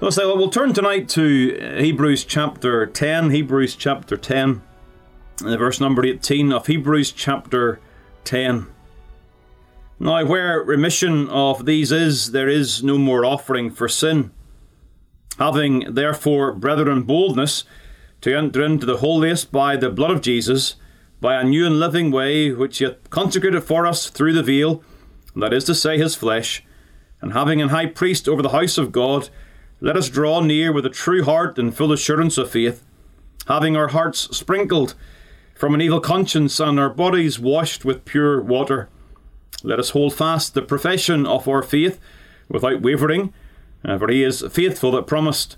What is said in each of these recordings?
So we'll turn tonight to uh, Hebrews chapter 10, Hebrews chapter 10, and verse number 18 of Hebrews chapter 10. Now, where remission of these is, there is no more offering for sin. Having, therefore, brethren, boldness to enter into the holiest by the blood of Jesus, by a new and living way which he hath consecrated for us through the veil, that is to say, his flesh, and having an high priest over the house of God, let us draw near with a true heart and full assurance of faith, having our hearts sprinkled from an evil conscience and our bodies washed with pure water. Let us hold fast the profession of our faith without wavering, uh, for he is faithful that promised.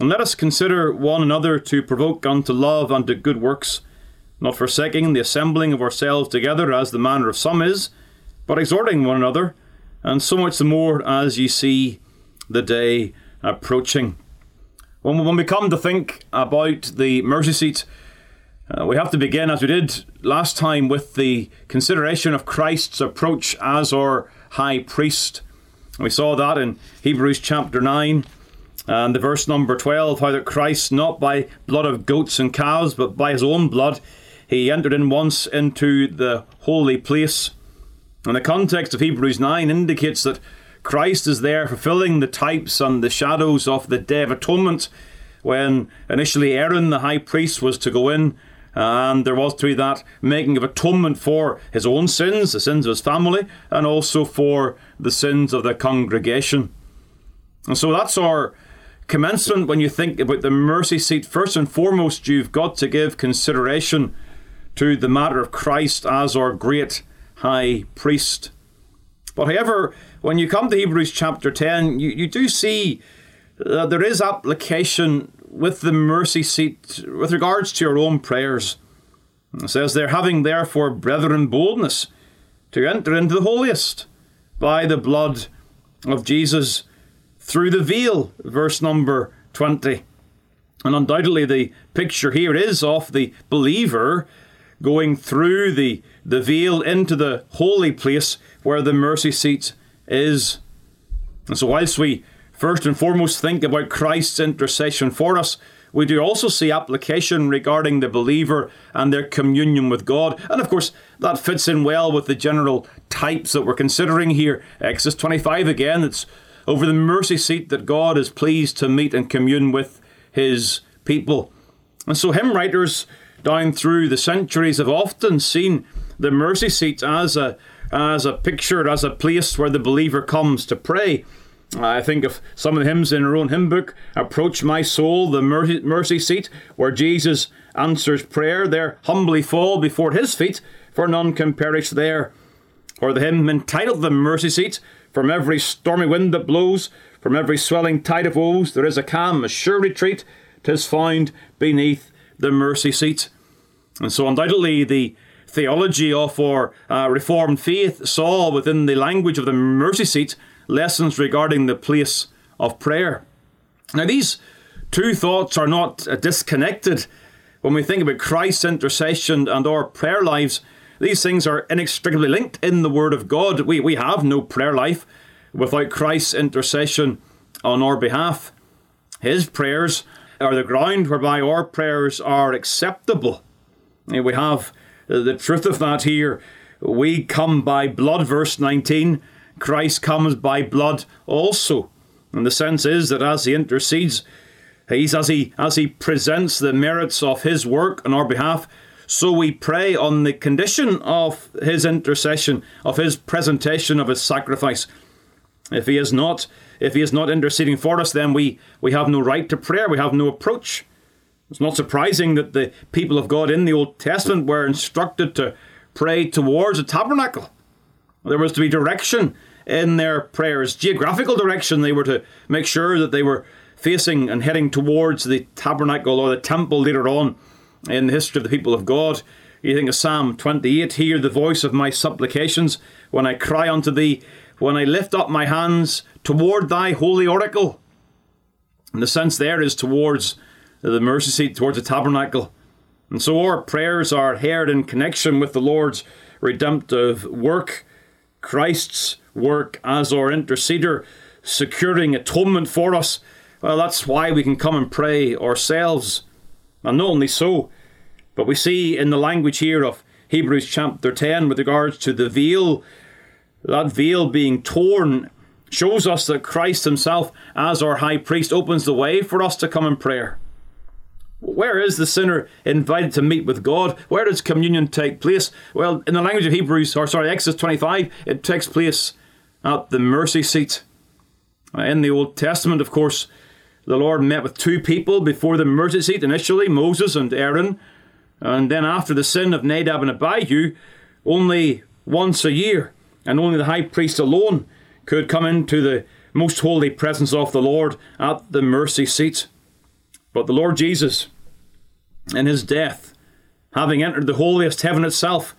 And let us consider one another to provoke unto love and to good works, not forsaking the assembling of ourselves together as the manner of some is, but exhorting one another, and so much the more as ye see the day approaching. When, we come to think about the mercy seat, uh, we have to begin, as we did last time, with the consideration of Christ's approach as our high priest. We saw that in Hebrews chapter 9 and the verse number 12 how that Christ, not by blood of goats and cows, but by his own blood, he entered in once into the holy place. And the context of Hebrews 9 indicates that Christ is there fulfilling the types and the shadows of the Day of Atonement when initially Aaron, the high priest, was to go in and there was to be that making of atonement for his own sins, the sins of his family, and also for the sins of the congregation. And so that's our commencement when you think about the mercy seat. First and foremost, you've got to give consideration to the matter of Christ as our great high priest. But however, when you come to Hebrews chapter 10, you, you do see that there is application with the mercy seat with regards to your own prayers. It says there, having therefore, brethren, boldness to enter into the holiest by the blood of Jesus through the veil, verse number 20. And undoubtedly, the picture here is of the believer going through the, the veil into the holy place where the mercy seat is. And so, whilst we first and foremost think about Christ's intercession for us, we do also see application regarding the believer and their communion with God. And of course, that fits in well with the general types that we're considering here. Exodus 25 again, it's over the mercy seat that God is pleased to meet and commune with his people. And so, hymn writers down through the centuries have often seen the mercy seat as a as a picture, as a place where the believer comes to pray. I think of some of the hymns in our own hymn book Approach my soul, the mercy seat, where Jesus answers prayer. There humbly fall before his feet, for none can perish there. Or the hymn entitled The Mercy Seat From every stormy wind that blows, from every swelling tide of woes, there is a calm, a sure retreat, tis found beneath the mercy seat. And so, undoubtedly, the theology of our uh, Reformed faith saw within the language of the mercy seat lessons regarding the place of prayer. Now, these two thoughts are not uh, disconnected. When we think about Christ's intercession and our prayer lives, these things are inextricably linked in the Word of God. We, we have no prayer life without Christ's intercession on our behalf. His prayers are the ground whereby our prayers are acceptable. We have the truth of that here. We come by blood, verse 19. Christ comes by blood also. And the sense is that as he intercedes, he's as he as he presents the merits of his work on our behalf, so we pray on the condition of his intercession, of his presentation of his sacrifice. If he is not, if he is not interceding for us, then we, we have no right to prayer, we have no approach. It's not surprising that the people of God in the Old Testament were instructed to pray towards a tabernacle. There was to be direction in their prayers, geographical direction. They were to make sure that they were facing and heading towards the tabernacle or the temple later on in the history of the people of God. You think of Psalm 28 Hear the voice of my supplications when I cry unto thee, when I lift up my hands toward thy holy oracle. And the sense there is towards the mercy seat, towards the tabernacle. And so our prayers are heard in connection with the Lord's redemptive work, Christ's work as our interceder, securing atonement for us. Well, that's why we can come and pray ourselves. And not only so, but we see in the language here of Hebrews chapter 10 with regards to the veil, that veil being torn shows us that Christ Himself, as our high priest, opens the way for us to come in prayer. Where is the sinner invited to meet with God? Where does communion take place? Well, in the language of Hebrews, or sorry, Exodus 25, it takes place at the mercy seat. In the Old Testament, of course, the Lord met with two people before the mercy seat initially, Moses and Aaron. And then after the sin of Nadab and Abihu, only once a year, and only the high priest alone could come into the most holy presence of the Lord at the mercy seat. But the Lord Jesus, in his death, having entered the holiest heaven itself,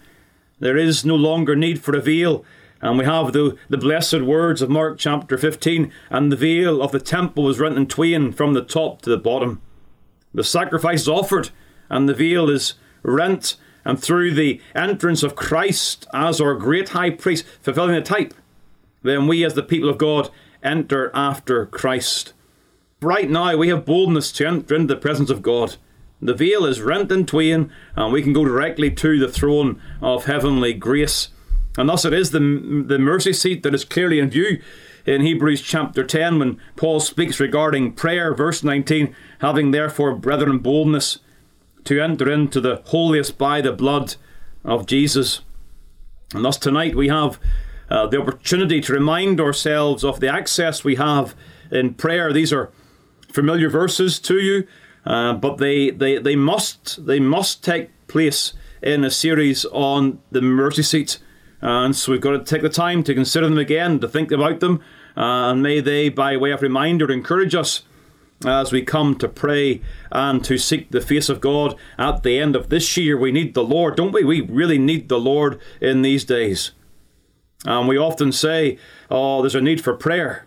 there is no longer need for a veil. And we have the, the blessed words of Mark chapter 15 and the veil of the temple was rent in twain from the top to the bottom. The sacrifice is offered, and the veil is rent, and through the entrance of Christ as our great high priest, fulfilling the type, then we as the people of God enter after Christ. Right now, we have boldness to enter into the presence of God. The veil is rent in twain, and we can go directly to the throne of heavenly grace. And thus it is the, the mercy seat that is clearly in view in Hebrews chapter 10 when Paul speaks regarding prayer, verse 19, having therefore, brethren, boldness to enter into the holiest by the blood of Jesus. And thus tonight we have uh, the opportunity to remind ourselves of the access we have in prayer. These are familiar verses to you, uh, but they, they, they must they must take place in a series on the mercy seat. And so we've got to take the time to consider them again, to think about them, uh, and may they, by way of reminder, encourage us as we come to pray and to seek the face of God at the end of this year. We need the Lord, don't we? We really need the Lord in these days. And we often say, oh, there's a need for prayer.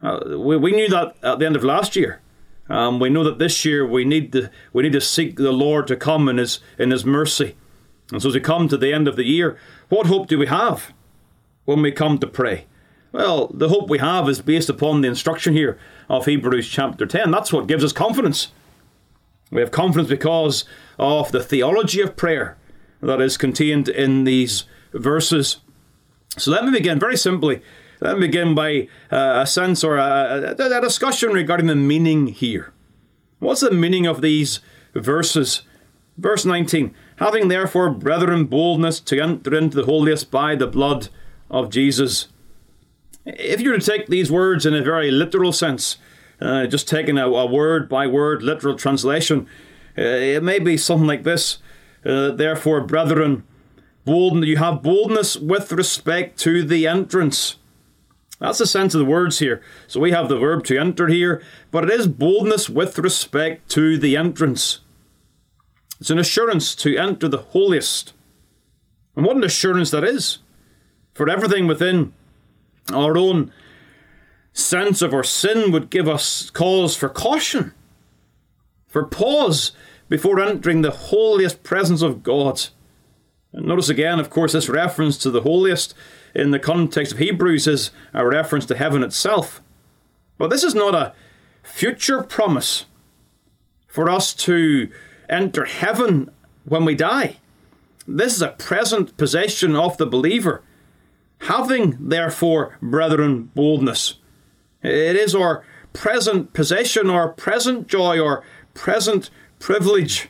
Uh, we, we knew that at the end of last year. Um, we know that this year we need to we need to seek the Lord to come in His in His mercy. And so as we come to the end of the year, what hope do we have when we come to pray? Well, the hope we have is based upon the instruction here of Hebrews chapter 10. That's what gives us confidence. We have confidence because of the theology of prayer that is contained in these verses. So let me begin very simply let me begin by uh, a sense or a, a, discussion regarding the meaning here. What's the meaning of these verses? Verse 19 Having therefore, brethren, boldness to enter into the holiest by the blood of Jesus. If you were to take these words in a very literal sense, uh, just taking a, a, word by word literal translation, uh, it may be something like this. Uh, therefore, brethren, bold, you have boldness with respect to the entrance that's the sense of the words here. So we have the verb to enter here, but it is boldness with respect to the entrance. It's an assurance to enter the holiest. And what an assurance that is for everything within our own sense of our sin would give us cause for caution, for pause before entering the holiest presence of God. And notice again, of course, this reference to the holiest in the context of Hebrews is a reference to heaven itself. But this is not a future promise for us to enter heaven when we die. This is a present possession of the believer. Having, therefore, brethren, boldness. It is our present possession, our present joy, our present privilege.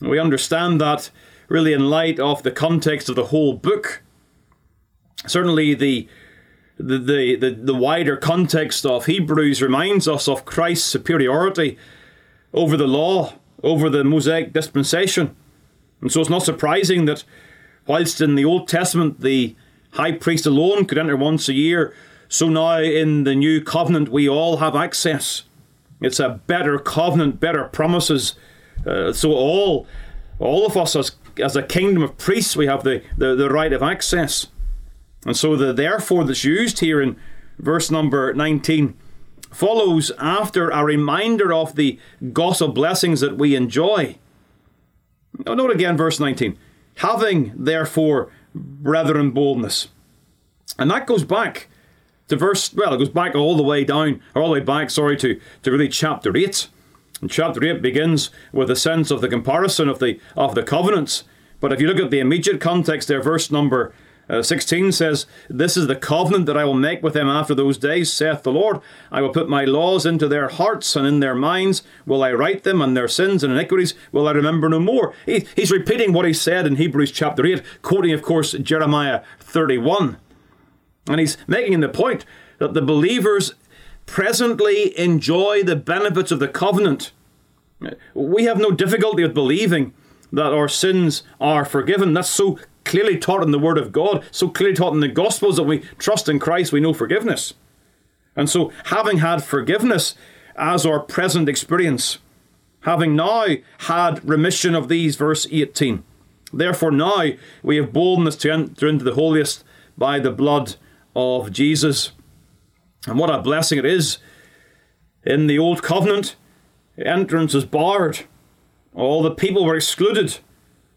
We understand that really in light of the context of the whole book certainly the the, the, the, the wider context of Hebrews reminds us of Christ's superiority over the law, over the Mosaic dispensation. And so it's not surprising that whilst in the Old Testament the high priest alone could enter once a year, so now in the new covenant we all have access. It's a better covenant, better promises. Uh, so all, all of us as as a kingdom of priests, we have the, the, the right of access. And so the therefore that's used here in verse number 19 follows after a reminder of the gospel blessings that we enjoy. Note again verse 19. Having therefore brethren boldness. And that goes back to verse, well, it goes back all the way down, or all the way back, sorry, to, to really chapter 8. And chapter 8 begins with a sense of the comparison of the of the covenants. But if you look at the immediate context there, verse number uh, 16 says, This is the covenant that I will make with them after those days, saith the Lord. I will put my laws into their hearts and in their minds will I write them, and their sins and iniquities will I remember no more. He, he's repeating what he said in Hebrews chapter 8, quoting, of course, Jeremiah 31. And he's making the point that the believers presently enjoy the benefits of the covenant. We have no difficulty with believing that our sins are forgiven. That's so clearly taught in the Word of God, so clearly taught in the Gospels that we trust in Christ, we know forgiveness. And so, having had forgiveness as our present experience, having now had remission of these, verse 18, therefore now we have boldness to enter into the holiest by the blood of Jesus. And what a blessing it is. In the Old Covenant, entrance is barred. All the people were excluded.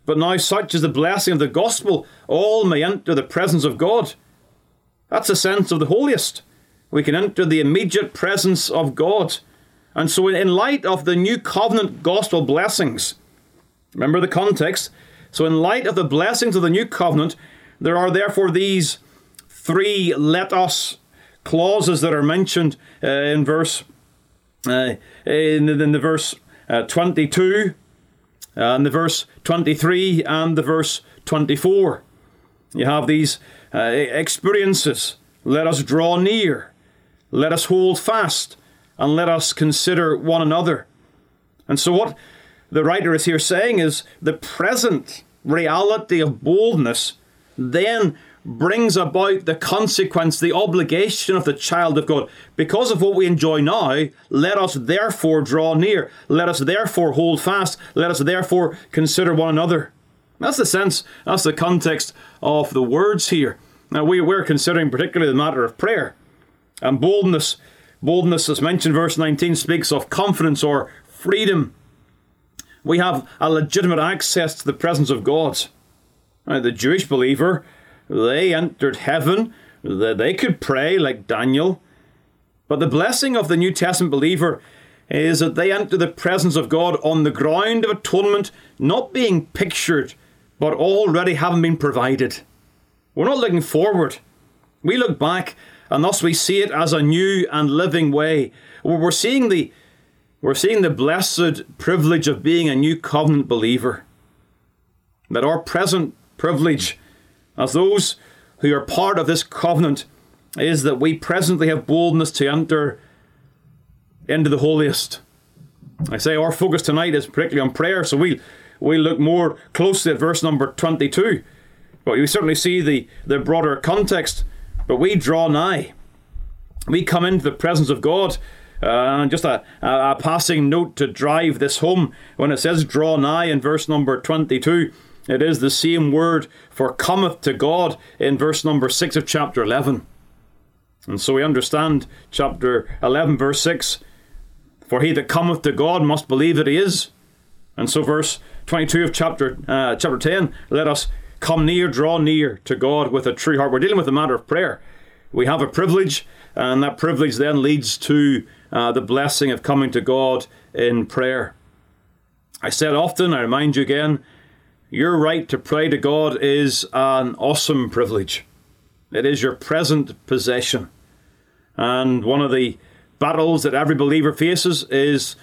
But now, such is the blessing of the gospel, all may enter the presence of God. That's the sense of the holiest. We can enter the immediate presence of God. And so, in light of the new covenant gospel blessings, remember the context. So, in light of the blessings of the new covenant, there are therefore these three let us clauses that are mentioned uh, in verse uh, in, in, the verse uh, 22 and the verse 23 and the verse 24. You have these uh, experiences. Let us draw near, let us hold fast, and let us consider one another. And so, what the writer is here saying is the present reality of boldness then brings about the consequence, the obligation of the child of God. Because of what we enjoy now, let us therefore draw near. Let us therefore hold fast. Let us therefore consider one another. That's the sense, that's the context of the words here. Now, we, we're considering particularly the matter of prayer. And boldness, boldness, as mentioned, verse 19, speaks of confidence or freedom. We have a legitimate access to the presence of God. Now, the Jewish believer they entered heaven. That they could pray like Daniel. But the blessing of the New Testament believer is that they enter the presence of God on the ground of atonement, not being pictured, but already having been provided. We're not looking forward. We look back, and thus we see it as a new and living way. We're seeing the, we're seeing the blessed privilege of being a new covenant believer. That our present privilege as those who are part of this covenant is that we presently have boldness to enter into the holiest. I say our focus tonight is particularly on prayer, so we we look more closely at verse number 22. But we certainly see the, the broader context. But we draw nigh. We come into the presence of God. Uh, and just a, a, a passing note to drive this home when it says draw nigh in verse number 22 it is the same word for cometh to God in verse number 6 of chapter 11. And so we understand chapter 11, verse 6 For he that cometh to God must believe that he is. And so verse 22 of chapter, uh, chapter 10 let us come near, draw near to God with a true heart. We're dealing with the matter of prayer. We have a privilege, and that privilege then leads to uh, the blessing of coming to God in prayer. I said often, I remind you again, your right to pray to God is an awesome privilege. It is your present possession. And one of the battles that every believer faces is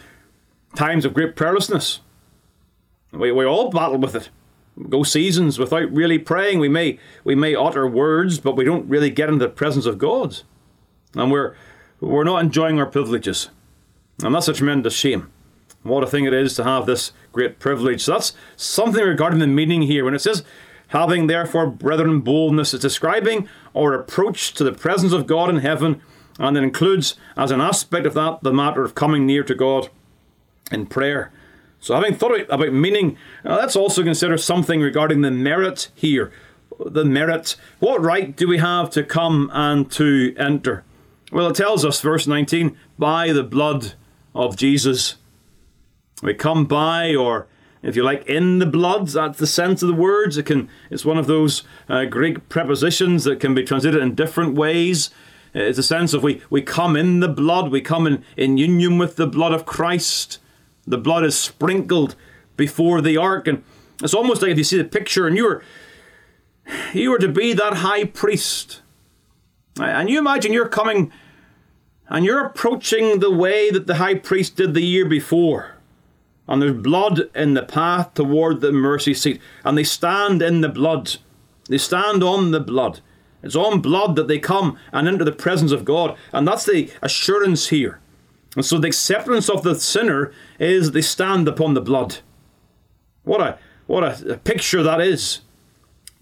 times of great prayerlessness. We, we all battle with it. Go seasons without really praying. We may we may utter words, but we don't really get into the presence of God. And we're we're not enjoying our privileges. And that's a tremendous shame. What a thing it is to have this great privilege. So that's something regarding the meaning here. When it says, having therefore brethren boldness, it's describing our approach to the presence of God in heaven And it includes, as an aspect of that, the matter of coming near to God in prayer. So, having thought about meaning, uh, let's also consider something regarding the merit here. The merit. What right do we have to come and to enter? Well, it tells us, verse 19, by the blood of Jesus. We come by, or if you like, in the blood. That's the sense of the words. It can. It's one of those uh, Greek prepositions that can be translated in different ways. It's a sense of we, we come in the blood, we come in, in union with the blood of Christ. The blood is sprinkled before the ark, and it's almost like if you see the picture and you were you were to be that high priest. And you imagine you're coming and you're approaching the way that the high priest did the year before. And there's blood in the path toward the mercy seat. And they stand in the blood. They stand on the blood. It's on blood that they come and enter the presence of God. And that's the assurance here. And so the acceptance of the sinner is they stand upon the blood. What a what a, a picture that is.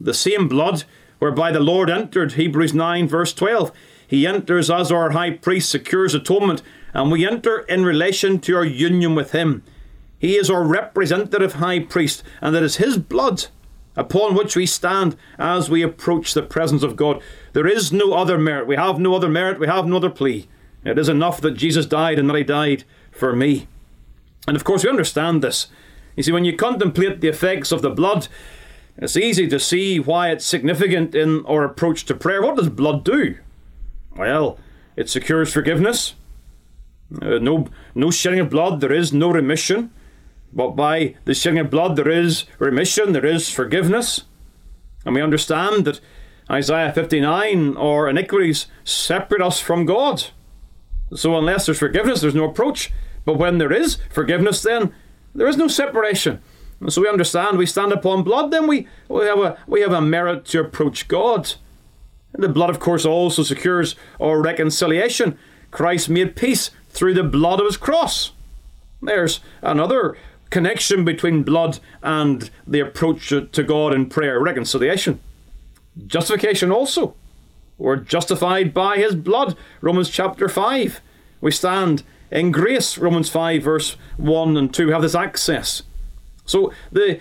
The same blood whereby the Lord entered, Hebrews 9, verse 12. He enters as our high priest, secures atonement, and we enter in relation to our union with him. He is our representative high priest, and it is his blood upon which we stand as we approach the presence of God. There is no other merit. We have no other merit. We have no other plea. It is enough that Jesus died and that he died for me. And of course, we understand this. You see, when you contemplate the effects of the blood, it's easy to see why it's significant in our approach to prayer. What does blood do? Well, it secures forgiveness. Uh, no, no shedding of blood, there is no remission. But by the shedding of blood, there is remission, there is forgiveness. And we understand that Isaiah 59 or iniquities separate us from God. So unless there's forgiveness, there's no approach. But when there is forgiveness, then there is no separation. And so we understand we stand upon blood, then we, we, have, a, we have a merit to approach God. And the blood, of course, also secures our reconciliation. Christ made peace through the blood of his cross. There's another connection between blood and the approach to God in prayer, reconciliation. Justification also. We're justified by his blood, Romans chapter 5. We stand in grace, Romans 5, verse 1 and 2. We have this access. So the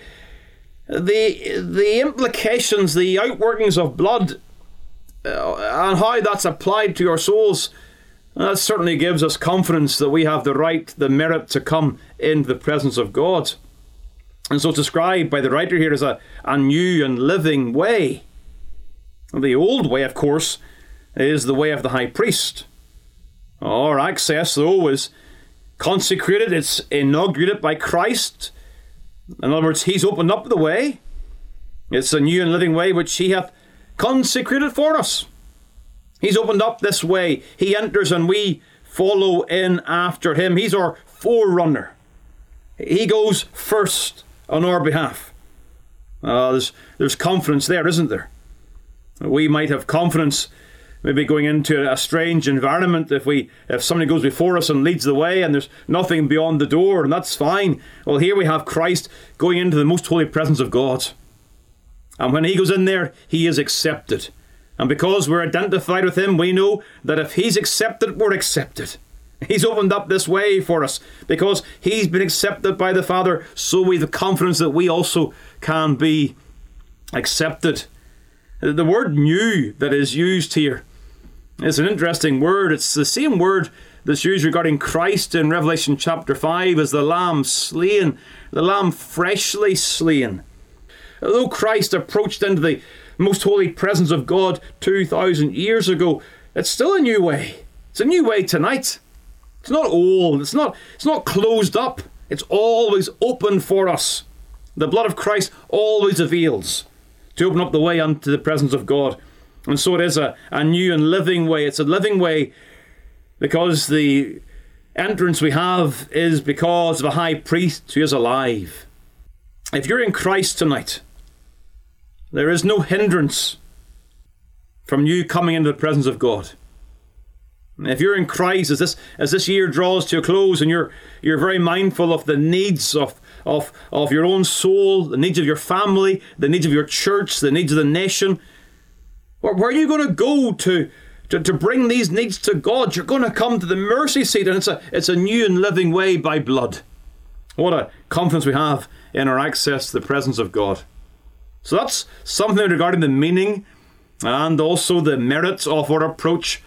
the the implications, the outworkings of blood, uh, and how that's applied to your souls that certainly gives us confidence that we have the right, the merit to come into the presence of God. And so it's described by the writer here as a, a new and living way. The old way, of course, is the way of the high priest. Our access, though, is consecrated, it's inaugurated by Christ. In other words, He's opened up the way. It's a new and living way which He hath consecrated for us. He's opened up this way. He enters and we follow in after him. He's our forerunner. He goes first on our behalf. Uh, there's, there's confidence there, isn't there? We might have confidence maybe going into a strange environment if we if somebody goes before us and leads the way and there's nothing beyond the door and that's fine well here we have christ going into the most holy presence of god and when he goes in there he is accepted and because we're identified with Him, we know that if He's accepted, we're accepted. He's opened up this way for us because He's been accepted by the Father, so we have confidence that we also can be accepted. The word new that is used here is an interesting word. It's the same word that's used regarding Christ in Revelation chapter 5 as the Lamb slain, the Lamb freshly slain. Although Christ approached into the most holy presence of God 2,000 years ago, it's still a new way. It's a new way tonight. It's not old. It's not, it's not closed up. It's always open for us. The blood of Christ always avails to open up the way unto the presence of God. And so it is a, a new and living way. It's a living way because the entrance we have is because of a high priest who is alive. If you're in Christ tonight, there is no hindrance from you coming into the presence of God. If you're in Christ, as this as this year draws to a close, and you're you're very mindful of the needs of of of your own soul, the needs of your family, the needs of your church, the needs of the nation, where, where are you going to go to to, to bring these needs to God. You're going to come to the mercy seat, and it's a, it's a new and living way by blood. What a confidence we have in our access to the presence of God. So that's something regarding the meaning and also the merits of our approach.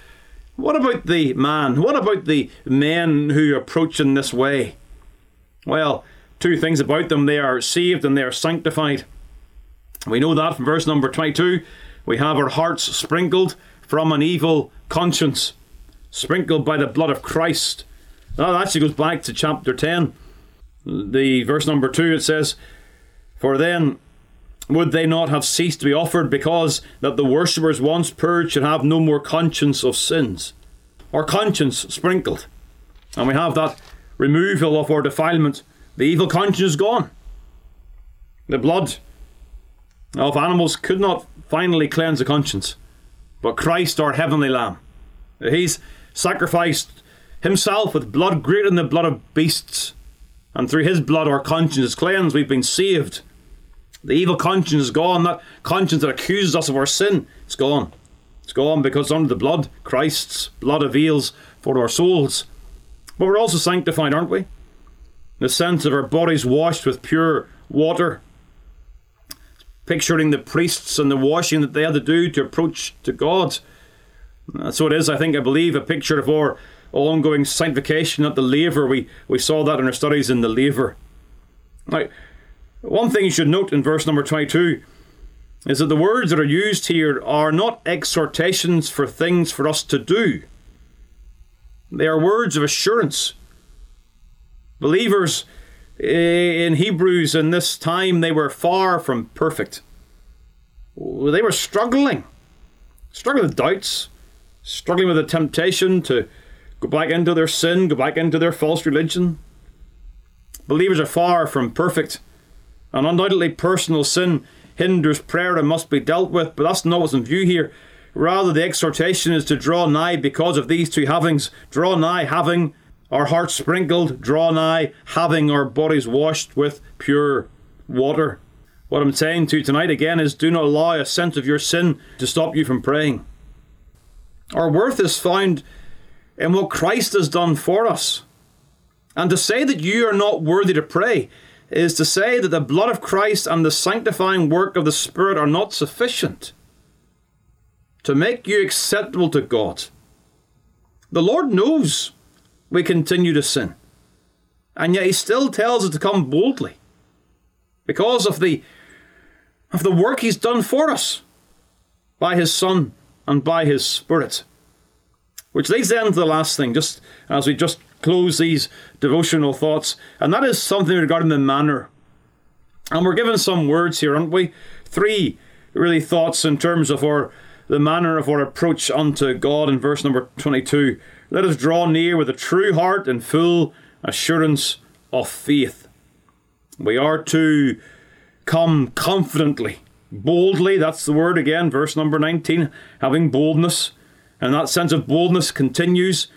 What about the man? What about the men who approach in this way? Well, two things about them they are saved and they are sanctified. We know that from verse number 22. We have our hearts sprinkled from an evil conscience, sprinkled by the blood of Christ. Now, That actually goes back to chapter 10. The verse number 2 it says, For then would they not have ceased to be offered because that the worshippers once purged should have no more conscience of sins? Our conscience sprinkled. And we have that removal of our defilement. The evil conscience is gone. The blood of animals could not finally cleanse the conscience. But Christ, our heavenly Lamb, He's sacrificed Himself with blood greater than the blood of beasts. And through His blood, our conscience is cleansed. We've been saved. The evil conscience is gone. That conscience that accuses us of our sin, it's gone. It's gone because under the blood, Christ's blood avails for our souls. But we're also sanctified, aren't we? In the sense of our bodies washed with pure water picturing the priests and the washing that they had to do to approach to God. Uh, so it is, I think, I believe, a picture of our ongoing sanctification at the laver. We, we saw that in our studies in the laver. Now, one thing you should note in verse number 22 is that the words that are used here are not exhortations for things for us to do, they are words of assurance. Believers eh, in Hebrews in this time, they were far from perfect. They were struggling, struggling with doubts, struggling with the temptation to go back into their sin, go back into their false religion. Believers are far from perfect, and undoubtedly personal sin hinders prayer and must be dealt with, but that's not what's in view here. Rather, the exhortation is to draw nigh because of these two havings. Draw nigh, having our hearts sprinkled, draw nigh, having our bodies washed with pure water. What I'm saying to you tonight again is do not allow a sense of your sin to stop you from praying. Our worth is found in what Christ has done for us. And to say that you are not worthy to pray is to say that the blood of Christ and the sanctifying work of the Spirit are not sufficient to make you acceptable to God. The Lord knows we continue to sin. And yet he still tells us to come boldly because of the of the work he's done for us by his Son and by his Spirit. Which leads then to the last thing, just as we just close these devotional thoughts, and that is something regarding the manner. And we're given some words here, aren't we? Three really thoughts in terms of our the manner of our approach unto God in verse number 22. Let us draw near with a true heart and full assurance of faith. We are to come confidently, boldly. That's the word again, verse number 19, having boldness. And that sense of boldness continues.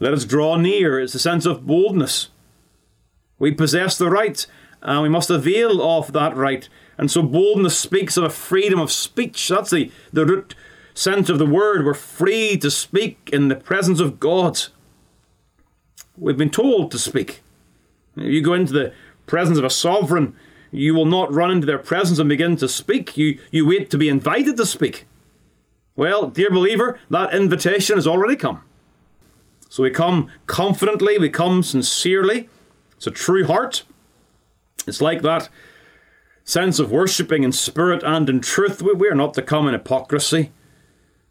Let us draw near. It's a sense of boldness. We possess the right, and we must avail of that right. And so boldness speaks of a freedom of speech. That's the, the root sense of the word. We're free to speak in the presence of God. We've been told to speak. You go into the presence of a sovereign, you will not run into their presence and begin to speak. You, you wait to be invited to speak. Well, dear believer, that invitation has already come. So we come confidently, we come sincerely. It's a true heart. It's like that sense of worshipping in spirit and in truth. We are not to come in hypocrisy.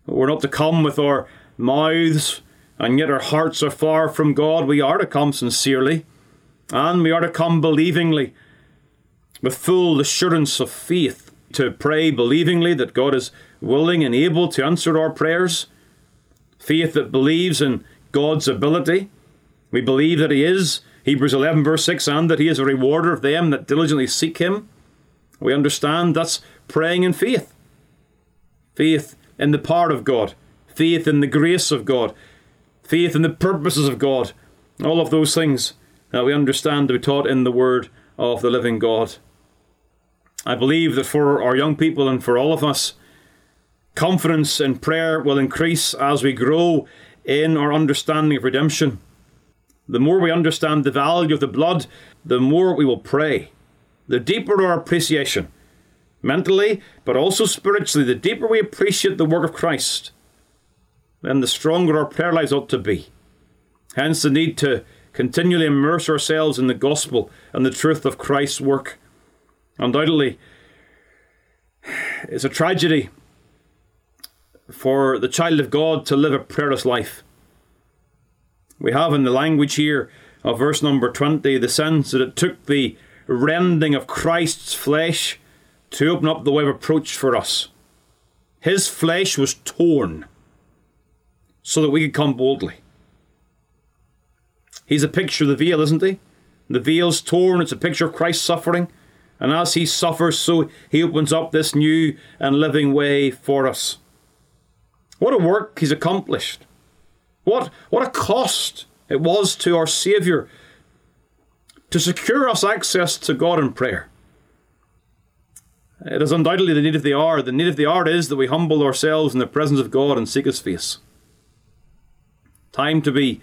We're not to come with our mouths and yet our hearts are far from God. We are to come sincerely and we are to come believingly with full assurance of faith to pray believingly that God is willing and able to answer our prayers. Faith that believes in God's ability. We believe that He is, Hebrews 11, verse 6, and that He is a rewarder of them that diligently seek Him. We understand that's praying in faith. Faith in the power of God, faith in the grace of God, faith in the purposes of God, all of those things that we understand to be taught in the Word of the living God. I believe that for our young people and for all of us, Confidence in prayer will increase as we grow in our understanding of redemption. The more we understand the value of the blood, the more we will pray. The deeper our appreciation, mentally, but also spiritually, the deeper we appreciate the work of Christ, then the stronger our prayer lives ought to be. Hence the need to continually immerse ourselves in the gospel and the truth of Christ's work. Undoubtedly, it's a tragedy for the child of God to live a prayerless life. We have in the language here of verse number 20 the sense that it took the rending of Christ's flesh to open up the way of approach for us. His flesh was torn so that we could come boldly. He's a picture of the veil, isn't he? The veil's torn, it's a picture of Christ's suffering. And as he suffers, so he opens up this new and living way for us. What a work he's accomplished. What, what a cost it was to our Saviour to secure us access to God in prayer. It is undoubtedly the need of the hour. The need of the hour is that we humble ourselves in the presence of God and seek His face. Time to be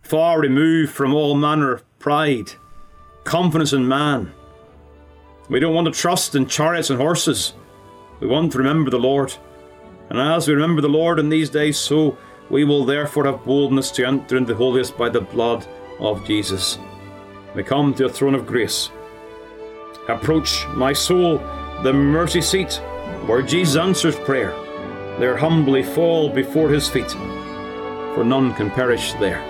far removed from all manner of pride, confidence in man. We don't want to trust in chariots and horses. We want to remember the Lord. And as we remember the Lord in these days, so we will therefore have boldness to enter into the holiest by the blood of Jesus. We come to a throne of grace. Approach, my soul, the mercy seat where Jesus answers prayer. There humbly fall before his feet, for none can perish there.